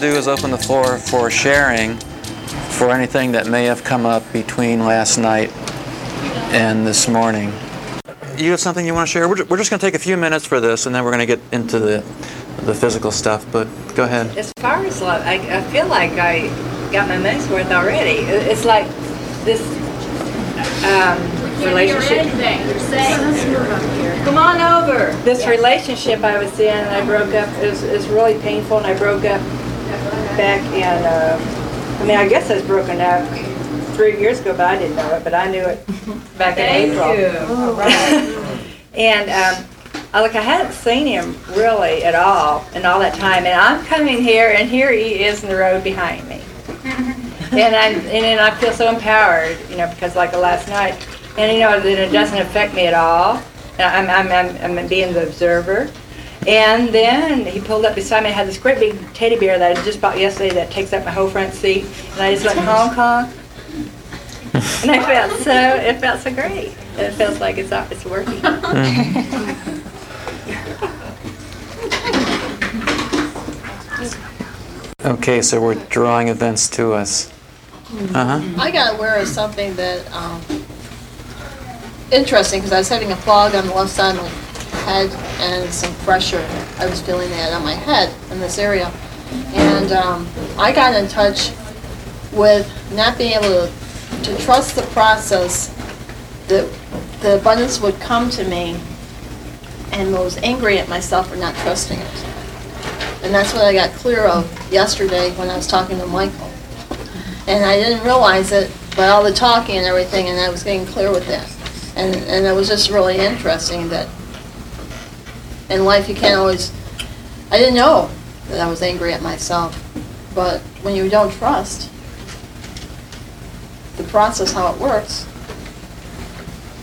to do is open the floor for sharing for anything that may have come up between last night and this morning. You have something you want to share? We're, we're just going to take a few minutes for this, and then we're going to get into the the physical stuff. But go ahead. As far as love, I, I feel like I got my money's worth already. It's like this um, relationship. Come on over. This relationship I was in, and I broke up. It was, it was really painful, and I broke up back in. Uh, I mean, I guess I was broken up three years ago, but I didn't know it. But I knew it back in April. And um, I, like I hadn't seen him really at all in all that time. And I'm coming here, and here he is in the road behind me. and I and then I feel so empowered, you know, because like last night, and you know, then it doesn't affect me at all. And I'm I'm I'm, I'm being the observer. And then he pulled up beside me. and had this great big teddy bear that I just bought yesterday that takes up my whole front seat. And I just went Hong Kong. And I felt so, it felt so great. It feels like it's, it's working. Okay, so we're drawing events to us. Uh huh. I got aware of something that, um, interesting, because I was having a fog on the left side of my head and some pressure. I was feeling that on my head in this area. And, um, I got in touch with not being able to, to trust the process that the abundance would come to me and was angry at myself for not trusting it. And that's what I got clear of yesterday when I was talking to Michael. And I didn't realize it, but all the talking and everything, and I was getting clear with that. And, and it was just really interesting that in life you can't always, I didn't know that I was angry at myself. But when you don't trust the process, how it works,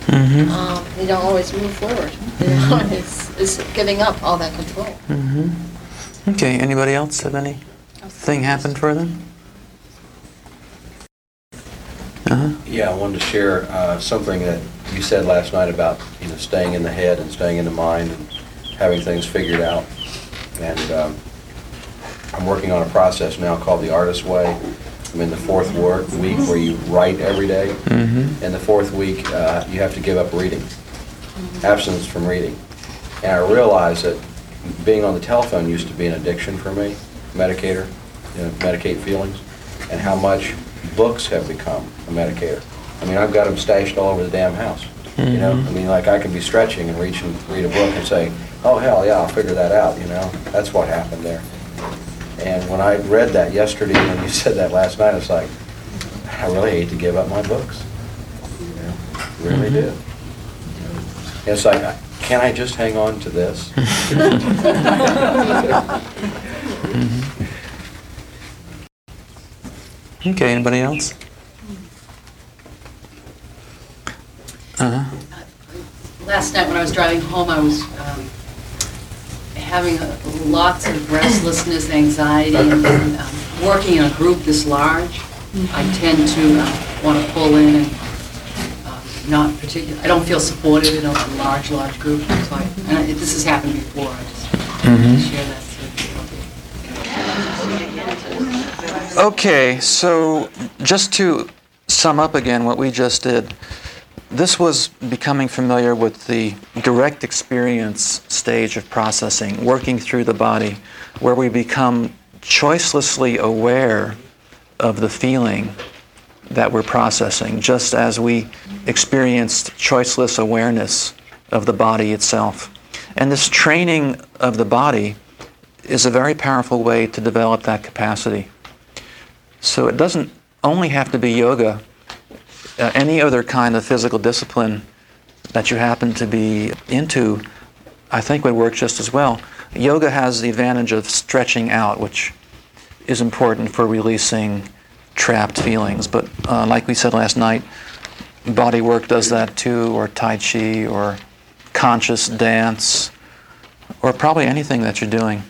Mm-hmm. um, you don't always move forward. You know, it's, it's giving up all that control. Mm-hmm. Okay, anybody else have anything happen for them? Uh-huh. Yeah, I wanted to share uh, something that you said last night about, you know, staying in the head and staying in the mind and having things figured out. And um, I'm working on a process now called the Artist Way. I'm in the fourth wor- week where you write every day. Mm-hmm. In the fourth week, uh, you have to give up reading, abstinence from reading. And I realized that being on the telephone used to be an addiction for me, medicator, you know, medicate feelings, and how much books have become a medicator. I mean, I've got them stashed all over the damn house, you know? I mean, like, I can be stretching and reach and read a book and say, oh, hell, yeah, I'll figure that out, you know? That's what happened there. And when I read that yesterday, when you said that last night, it's like, I really hate to give up my books. You know, Really do. It's like, can I just hang on to this? Okay, anybody else? Uh-huh. Last night when I was driving home, I was um, having a- lots of restlessness, anxiety, and um, working in a group this large, I tend to want to pull in and um, not particular, I don't feel supported in a large, large group. So I, and I- this has happened before, I just to share that. you- Okay, so just to sum up again what we just did, this was becoming familiar with the direct experience stage of processing, working through the body, where we become choicelessly aware of the feeling that we're processing, just as we experienced choiceless awareness of the body itself. And this training of the body is a very powerful way to develop that capacity. So it doesn't only have to be yoga. Uh, any other kind of physical discipline that you happen to be into, I think would work just as well. Yoga has the advantage of stretching out, which is important for releasing trapped feelings. But uh, like we said last night, body work does that too, or Tai Chi, or conscious dance, or probably anything that you're doing.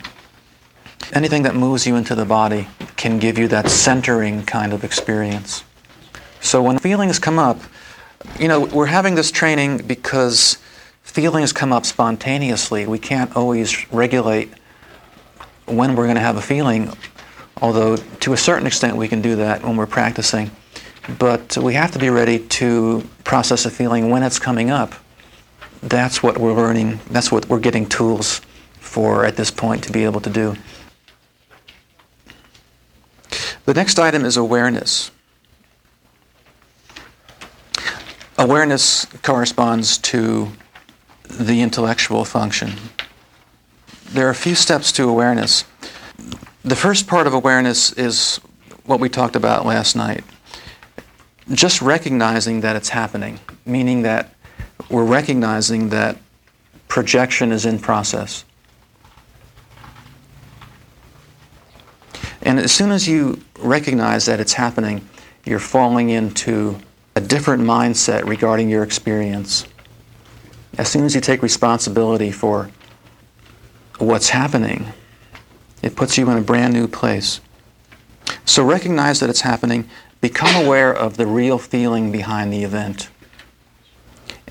Anything that moves you into the body can give you that centering kind of experience. So when feelings come up, you know, we're having this training because feelings come up spontaneously. We can't always regulate when we're going to have a feeling. although to a certain extent we can do that when we're practicing. But we have to be ready to process a feeling when it's coming up. That's what we're learning, that's what we're getting tools for at this point to be able to do. The next item is awareness. Awareness corresponds to the intellectual function. There are a few steps to awareness. The first part of awareness is what we talked about last night. Just recognizing that it's happening, meaning that we're recognizing that projection is in process. And as soon as you recognize that it's happening, you're falling into a different mindset regarding your experience. As soon as you take responsibility for what's happening, it puts you in a brand new place. So recognize that it's happening, become aware of the real feeling behind the event,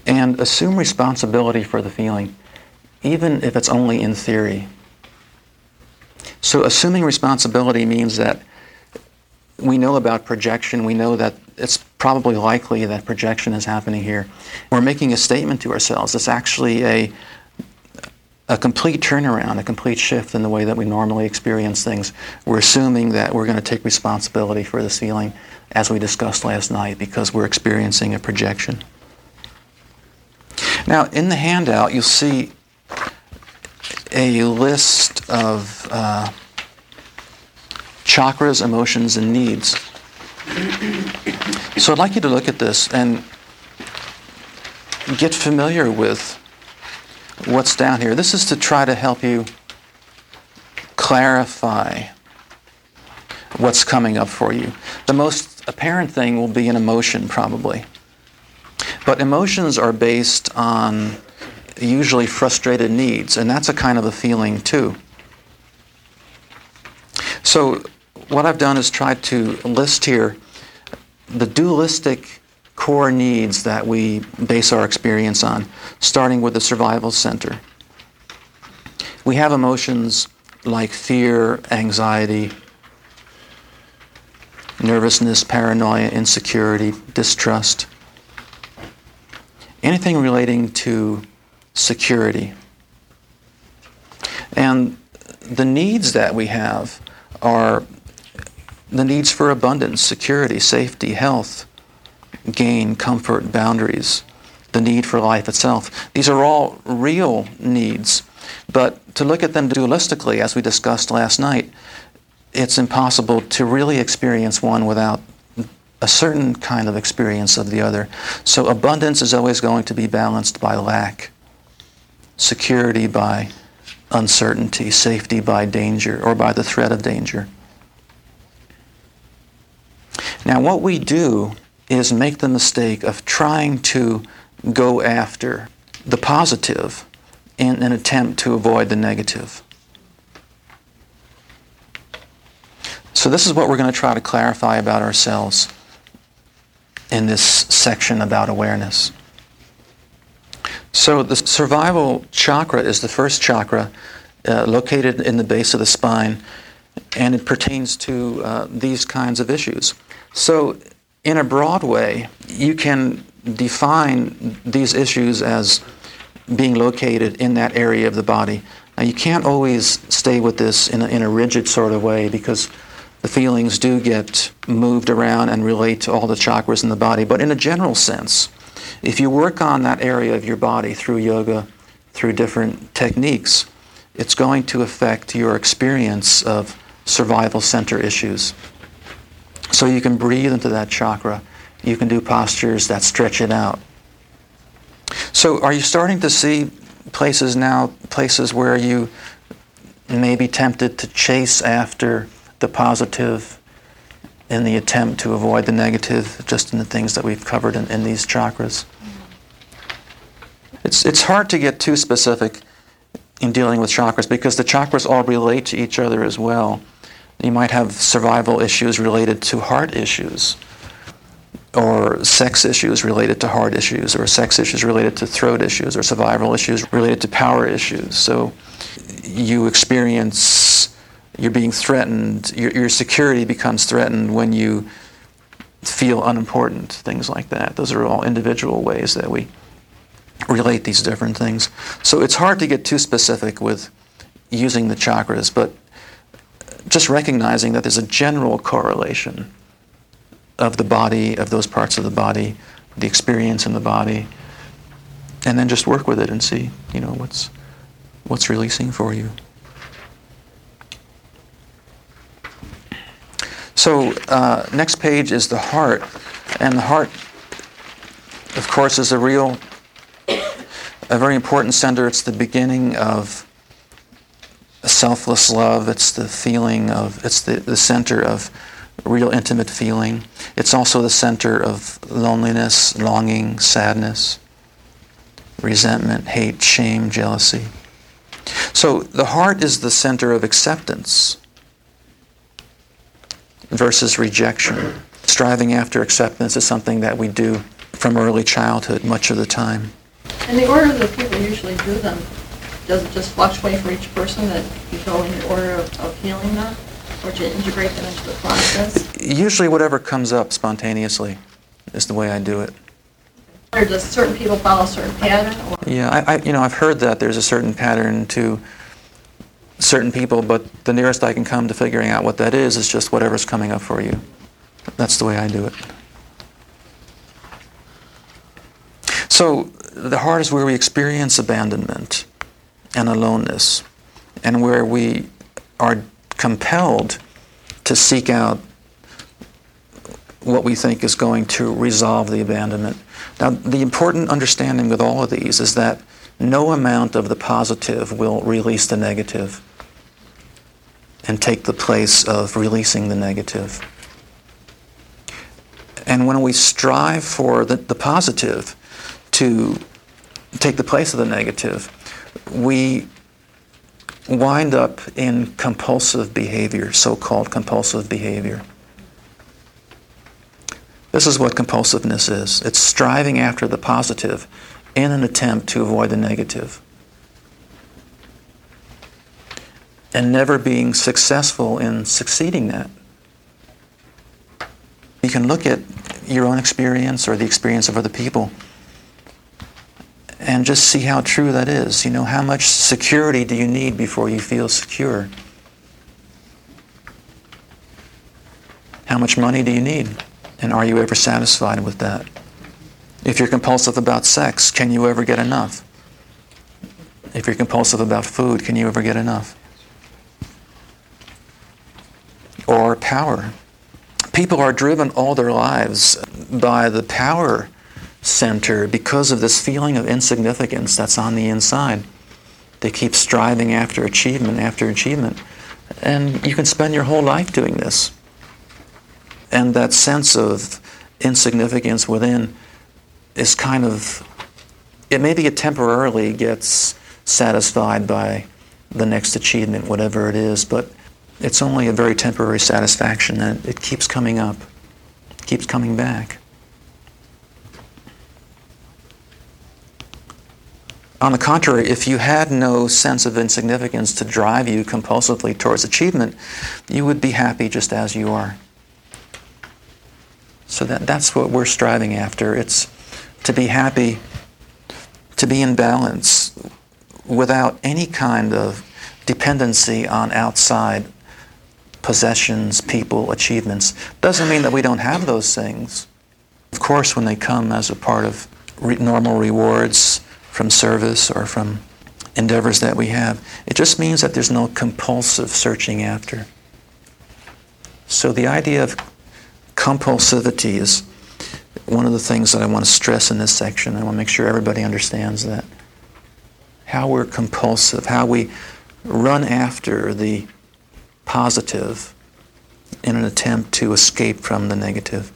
and assume responsibility for the feeling, even if it's only in theory. So assuming responsibility means that we know about projection, we know that it's probably likely that projection is happening here. We're making a statement to ourselves. It's actually a, a complete turnaround, a complete shift in the way that we normally experience things. We're assuming that we're going to take responsibility for this feeling, as we discussed last night, because we're experiencing a projection. Now, in the handout, you'll see a list of uh, chakras, emotions, and needs. So I'd like you to look at this and get familiar with what's down here. This is to try to help you clarify what's coming up for you. The most apparent thing will be an emotion, probably. But emotions are based on usually frustrated needs, and that's a kind of a feeling too. So, what I've done is tried to list here the dualistic core needs that we base our experience on, starting with the survival center. We have emotions like fear, anxiety, nervousness, paranoia, insecurity, distrust. Anything relating to security. And the needs that we have are the needs for abundance, security, safety, health, gain, comfort, boundaries, the need for life itself. These are all real needs. But to look at them dualistically, as we discussed last night, it's impossible to really experience one without a certain kind of experience of the other. So abundance is always going to be balanced by lack, security by uncertainty, safety by danger or by the threat of danger. Now, what we do is make the mistake of trying to go after the positive in an attempt to avoid the negative. So, this is what we're going to try to clarify about ourselves in this section about awareness. So, the survival chakra is the first chakra uh, located in the base of the spine, and it pertains to uh, these kinds of issues. So, in a broad way, you can define these issues as being located in that area of the body. Now, you can't always stay with this in a, in a rigid sort of way because the feelings do get moved around and relate to all the chakras in the body. But in a general sense, if you work on that area of your body through yoga, through different techniques, it's going to affect your experience of survival center issues. So you can breathe into that chakra. You can do postures that stretch it out. So are you starting to see places now, places where you may be tempted to chase after the positive in the attempt to avoid the negative, just in the things that we've covered in, in these chakras? It's, it's hard to get too specific in dealing with chakras because the chakras all relate to each other as well. You might have survival issues related to heart issues, or sex issues related to heart issues, or sex issues related to throat issues, or survival issues related to power issues. So you experience you're being threatened, your, your security becomes threatened when you feel unimportant, things like that. Those are all individual ways that we relate these different things. So it's hard to get too specific with using the chakras, but just recognizing that there's a general correlation of the body, of those parts of the body, the experience in the body, and then just work with it and see, you know, what's what's releasing for you. So uh, next page is the heart, and the heart, of course, is a real, a very important center. It's the beginning of selfless love. It's the feeling of, it's the, the center of real intimate feeling. It's also the center of loneliness, longing, sadness, resentment, hate, shame, jealousy. So the heart is the center of acceptance versus rejection. Striving after acceptance is something that we do from early childhood much of the time. And the order that people usually do them, does it just fluctuate for each person that you go in the order of, of healing them? Or do you integrate them into the process? Usually whatever comes up spontaneously is the way I do it. Or does certain people follow a certain pattern? Or Yeah, I, I, you know, I've heard that there's a certain pattern to certain people, but the nearest I can come to figuring out what that is is just whatever's coming up for you. That's the way I do it. So the heart is where we experience abandonment and aloneness, and where we are compelled to seek out what we think is going to resolve the abandonment. Now, the important understanding with all of these is that no amount of the positive will release the negative and take the place of releasing the negative. And when we strive for the, the positive to take the place of the negative, we wind up in compulsive behavior, so called compulsive behavior. This is what compulsiveness is it's striving after the positive in an attempt to avoid the negative. And never being successful in succeeding that. You can look at your own experience or the experience of other people and just see how true that is. You know, how much security do you need before you feel secure? How much money do you need? And are you ever satisfied with that? If you're compulsive about sex, can you ever get enough? If you're compulsive about food, can you ever get enough? Or power. People are driven all their lives by the power center because of this feeling of insignificance that's on the inside. They keep striving after achievement after achievement. And you can spend your whole life doing this. And that sense of insignificance within is kind of, it maybe it temporarily gets satisfied by the next achievement, whatever it is, but it's only a very temporary satisfaction and it keeps coming up, keeps coming back. On the contrary, if you had no sense of insignificance to drive you compulsively towards achievement, you would be happy just as you are. So that, that's what we're striving after. It's to be happy, to be in balance without any kind of dependency on outside possessions, people, achievements. Doesn't mean that we don't have those things. Of course, when they come as a part of re- normal rewards from service or from endeavors that we have, it just means that there's no compulsive searching after. So the idea of compulsivity is one of the things that I want to stress in this section. I want to make sure everybody understands that. How we're compulsive, how we run after the positive in an attempt to escape from the negative.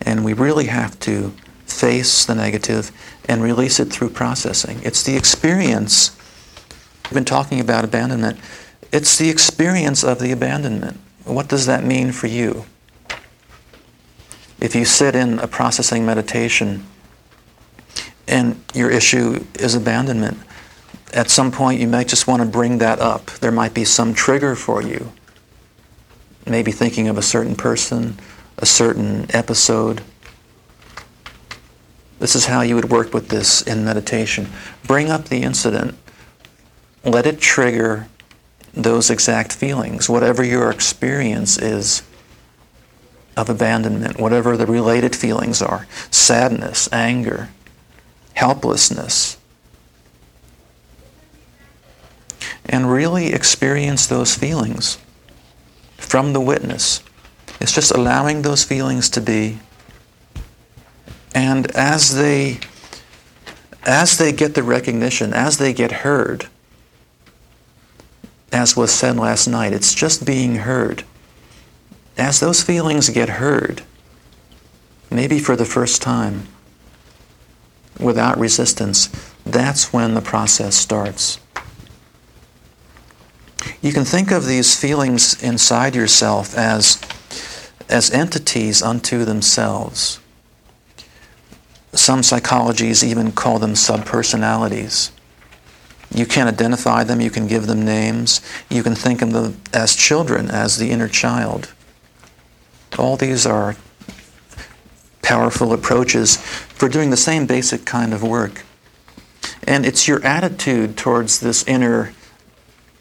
And we really have to face the negative and release it through processing. It's the experience, we've been talking about abandonment, it's the experience of the abandonment. What does that mean for you? If you sit in a processing meditation and your issue is abandonment, at some point you might just want to bring that up. There might be some trigger for you maybe thinking of a certain person, a certain episode. This is how you would work with this in meditation. Bring up the incident, let it trigger those exact feelings, whatever your experience is of abandonment, whatever the related feelings are sadness, anger, helplessness. And really experience those feelings from the witness. It's just allowing those feelings to be. And as they as they get the recognition, as they get heard, as was said last night, it's just being heard. As those feelings get heard, maybe for the first time, without resistance, that's when the process starts. You can think of these feelings inside yourself as, as entities unto themselves. Some psychologies even call them subpersonalities. You can identify them, you can give them names, you can think of them as children, as the inner child. All these are powerful approaches for doing the same basic kind of work. And it's your attitude towards this inner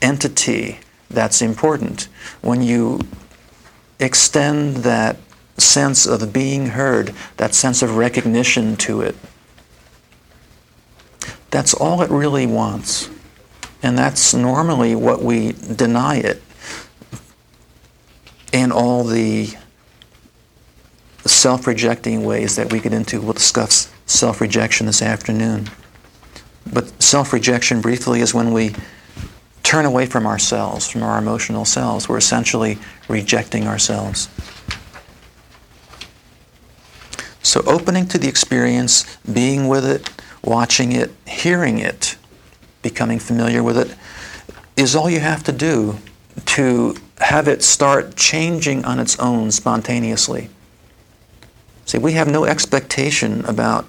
entity that's important. When you extend that sense of being heard, that sense of recognition to it, that's all it really wants. And that's normally what we deny it in all the self rejecting ways that we get into. We'll discuss self rejection this afternoon. But self rejection, briefly, is when we turn away from ourselves, from our emotional selves. We're essentially rejecting ourselves. So, opening to the experience, being with it, watching it, hearing it, becoming familiar with it, is all you have to do to have it start changing on its own spontaneously. See, we have no expectation about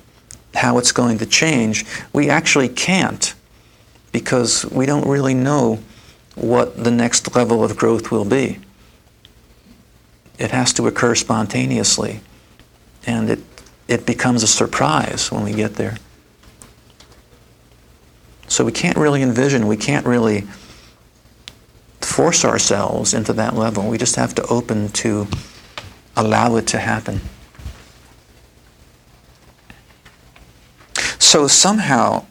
how it's going to change. We actually can't because we don't really know what the next level of growth will be. It has to occur spontaneously, and it, it becomes a surprise when we get there. So we can't really envision, we can't really force ourselves into that level. We just have to open to allow it to happen. So somehow,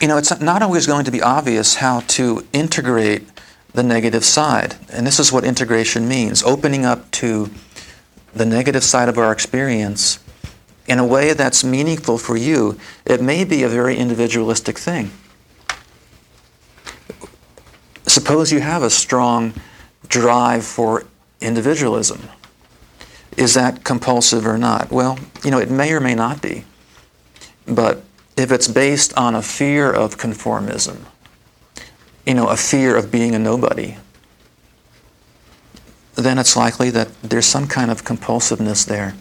you know, it's not always going to be obvious how to integrate the negative side. And this is what integration means opening up to the negative side of our experience in a way that's meaningful for you. It may be a very individualistic thing. Suppose you have a strong drive for individualism. Is that compulsive or not? Well, you know, it may or may not be. But if it's based on a fear of conformism, you know, a fear of being a nobody, then it's likely that there's some kind of compulsiveness there.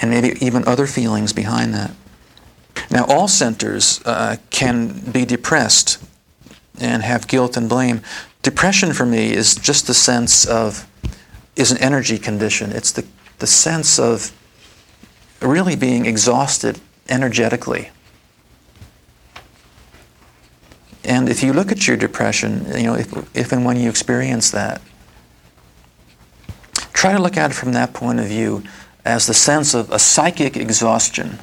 And maybe even other feelings behind that. Now, all centers uh, can be depressed and have guilt and blame. Depression for me is just the sense of, is an energy condition. It's the, the sense of really being exhausted energetically. And if you look at your depression, you know, if, if and when you experience that, try to look at it from that point of view as the sense of a psychic exhaustion.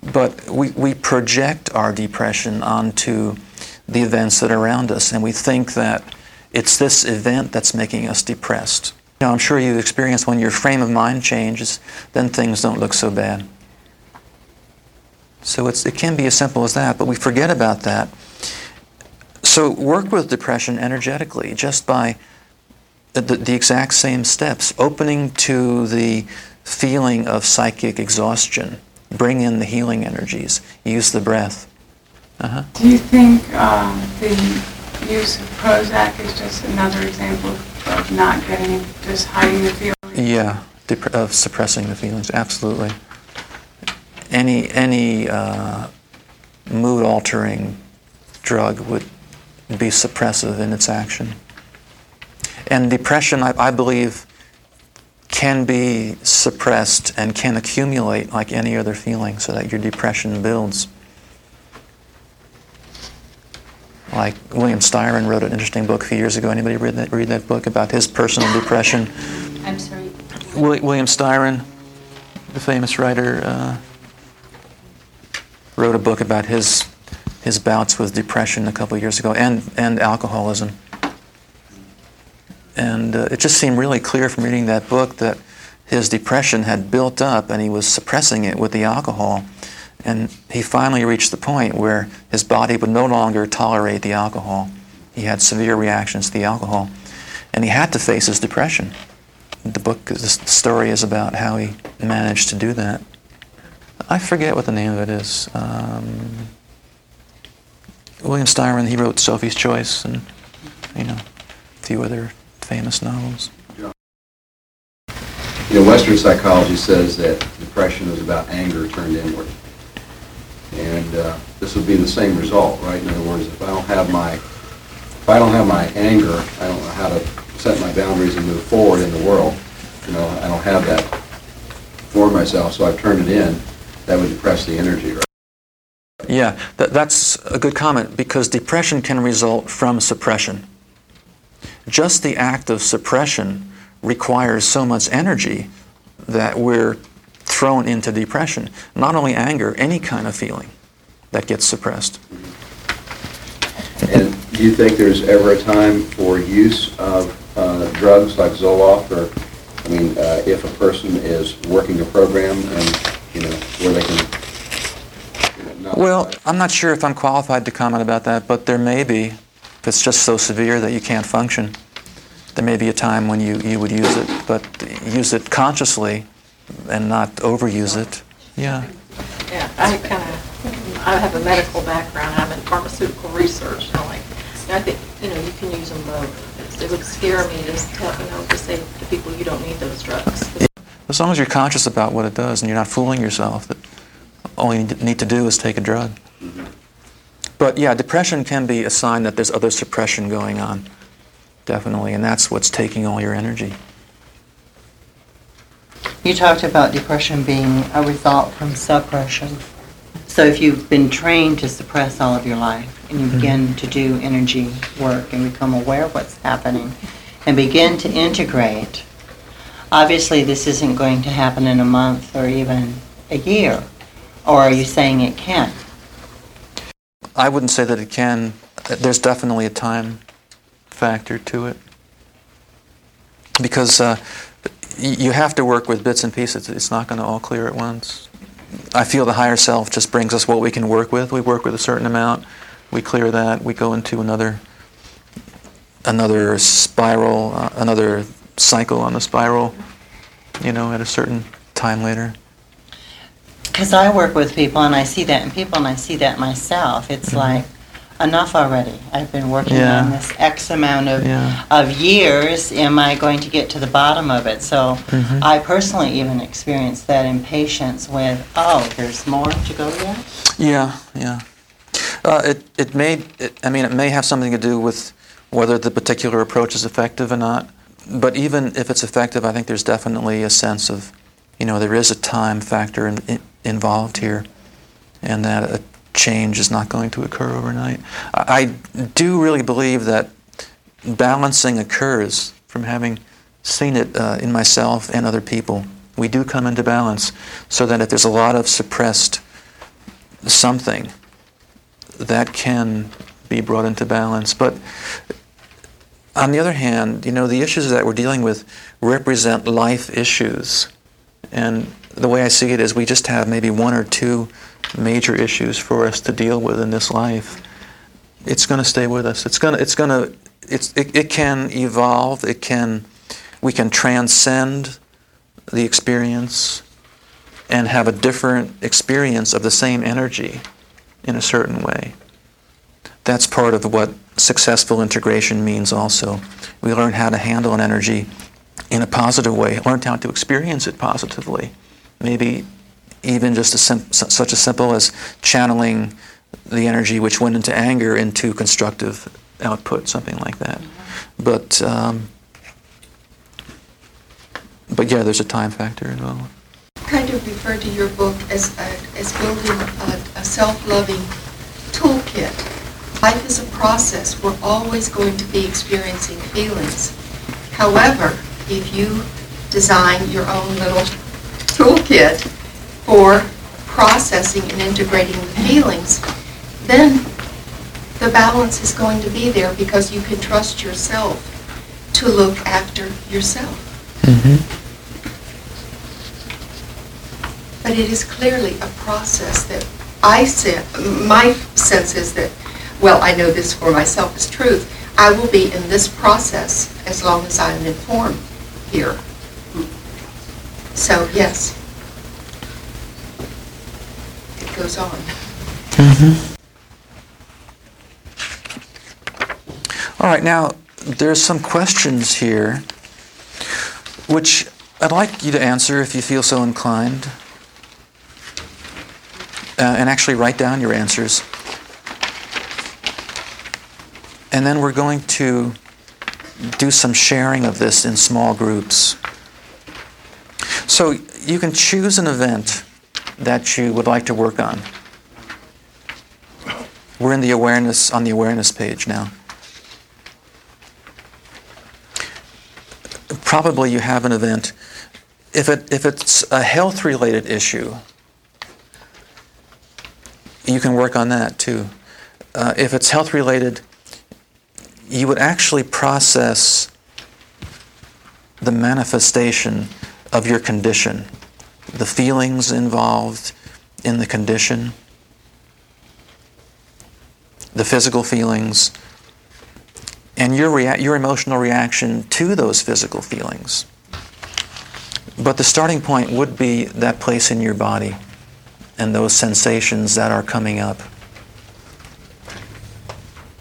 But we, we project our depression onto the events that are around us, and we think that it's this event that's making us depressed. Know, I'm sure you've experienced when your frame of mind changes, then things don't look so bad. So it's, it can be as simple as that, but we forget about that. So work with depression energetically just by the, the exact same steps, opening to the feeling of psychic exhaustion. Bring in the healing energies. Use the breath. Uh-huh. Do you think um, the use of Prozac is just another example of not getting, just hiding the feelings? Yeah, dep- of suppressing the feelings, absolutely. Any any uh, mood altering drug would be suppressive in its action. And depression, I, I believe, can be suppressed and can accumulate like any other feeling so that your depression builds. Like William Styron wrote an interesting book a few years ago. Anybody read that, read that book about his personal depression? I'm sorry. William Styron, the famous writer, uh, wrote a book about his his bouts with depression a couple years ago and and alcoholism. And uh, it just seemed really clear from reading that book that his depression had built up and he was suppressing it with the alcohol. And he finally reached the point where his body would no longer tolerate the alcohol. He had severe reactions to the alcohol. And he had to face his depression the book, the story is about how he managed to do that. I forget what the name of it is. Um, William Styron, he wrote Sophie's Choice and, you know, a few other famous novels. You know, Western psychology says that depression is about anger turned inward. And uh, this would be the same result, right? In other words, if I don't have my, if I don't have my anger, I don't know how to set my boundaries and move forward in the world. You know, I don't have that for myself, so I've turned it in. That would depress the energy, right? Yeah, that, that's a good comment because depression can result from suppression. Just the act of suppression requires so much energy that we're thrown into depression. Not only anger, any kind of feeling that gets suppressed. And do you think there's ever a time for use of uh, drugs like Zoloft or, I mean, uh, if a person is working a program and, you know, where they can, you know, not... Well, I'm not sure if I'm qualified to comment about that, but there may be, if it's just so severe that you can't function, there may be a time when you, you would use it, but use it consciously and not overuse it. Yeah. Yeah, I kind of, I have a medical background, I'm in pharmaceutical research, and I'm like, you know, I think, you know, you can use them both. It would scare me to tell, you know, to say to people, you don't need those drugs. As long as you're conscious about what it does and you're not fooling yourself, that all you need to do is take a drug. But yeah, depression can be a sign that there's other suppression going on, definitely, and that's what's taking all your energy. You talked about depression being a result from suppression. So if you've been trained to suppress all of your life and you mm-hmm. begin to do energy work and become aware of what's happening and begin to integrate, obviously this isn't going to happen in a month or even a year. Or are you saying it can? I wouldn't say that it can. There's definitely a time factor to it. Because uh, you have to work with bits and pieces. It's not going to all clear at once. I feel the higher self just brings us what we can work with. We work with a certain amount, we clear that, we go into another another spiral, uh, another cycle on the spiral, you know, at a certain time later. Because I work with people and I see that in people and I see that myself. It's like, enough already. I've been working Yeah. on this X amount of, Yeah. of years. Am I going to get to the bottom of it? So Mhm. I personally even experienced that impatience with, oh, there's more to go yet? Yeah, yeah. Uh, it it may it, I mean it may have something to do with whether the particular approach is effective or not. But even if it's effective, I think there's definitely a sense of, you know, there is a time factor in, in, involved here, and that a change is not going to occur overnight. I, I do really believe that balancing occurs from having seen it uh, in myself and other people. We do come into balance, so that if there's a lot of suppressed something that can be brought into balance. But on the other hand, you know, the issues that we're dealing with represent life issues. And the way I see it is we just have maybe one or two major issues for us to deal with in this life. It's going to stay with us. It's going to, it's going to, it's, it, it can evolve. It can, we can transcend the experience and have a different experience of the same energy in a certain way. That's part of what successful integration means also. We learn how to handle an energy in a positive way, learn how to experience it positively. Maybe even just a sim- such as simple as channeling the energy which went into anger into constructive output, something like that. But um, but yeah, there's a time factor involved. kind of refer to your book as, a- as building a, a self-loving toolkit. Life is a process. We're always going to be experiencing feelings. However, if you design your own little toolkit for processing and integrating the feelings, then the balance is going to be there because you can trust yourself to look after yourself. Mm-hmm. But it is clearly a process that I sen my sense is that, well, I know this for myself as truth, I will be in this process as long as I'm informed here. So, yes. It goes on. All right, now there's some questions here which I'd like you to answer if you feel so inclined. Uh, and actually write down your answers. And then we're going to do some sharing of this in small groups. So you can choose an event that you would like to work on. We're in the awareness on the awareness page now. Probably you have an event. If it if it's a health related issue, you can work on that too. Uh, if it's health related, you would actually process the manifestation of your condition, the feelings involved in the condition, the physical feelings, and your, rea- your emotional reaction to those physical feelings. But the starting point would be that place in your body and those sensations that are coming up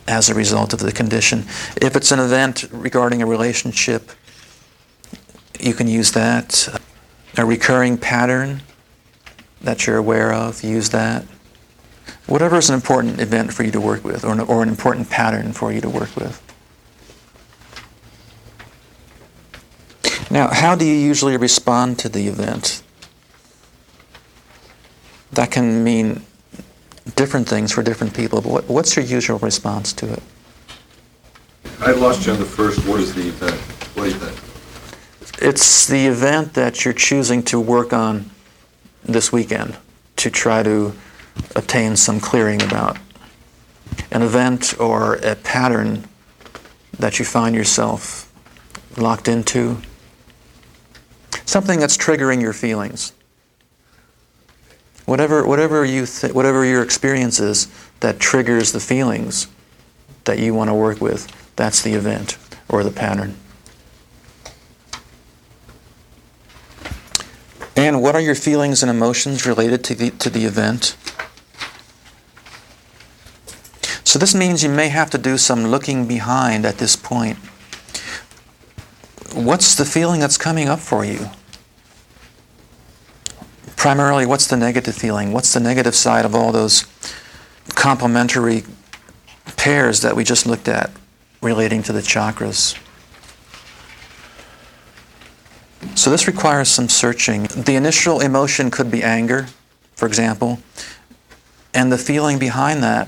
as a result of the condition. If it's an event regarding a relationship, you can use that. A recurring pattern that you're aware of, use that. Whatever is an important event for you to work with, or an, or an important pattern for you to work with. Now, how do you usually respond to the event? That can mean different things for different people, but what, what's your usual response to it? I lost you on the first, what is the event? What is that? It's the event that you're choosing to work on this weekend to try to obtain some clearing about. An event or a pattern that you find yourself locked into. Something that's triggering your feelings. Whatever, whatever, you th- whatever your experience is that triggers the feelings that you want to work with, that's the event or the pattern. And what are your feelings and emotions related to the, to the event? So this means you may have to do some looking behind at this point. What's the feeling that's coming up for you? Primarily, what's the negative feeling? What's the negative side of all those complementary pairs that we just looked at relating to the chakras? So this requires some searching. The initial emotion could be anger, for example, and the feeling behind that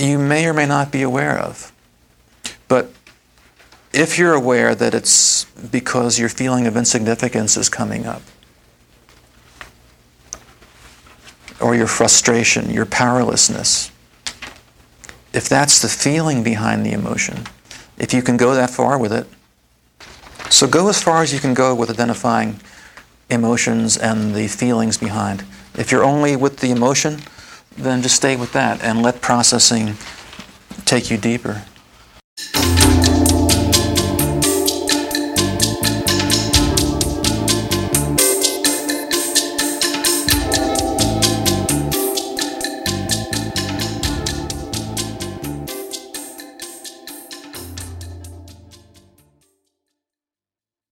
you may or may not be aware of. But if you're aware that it's because your feeling of insignificance is coming up, or your frustration, your powerlessness, if that's the feeling behind the emotion, if you can go that far with it, so go as far as you can go with identifying emotions and the feelings behind. If you're only with the emotion, then just stay with that and let processing take you deeper.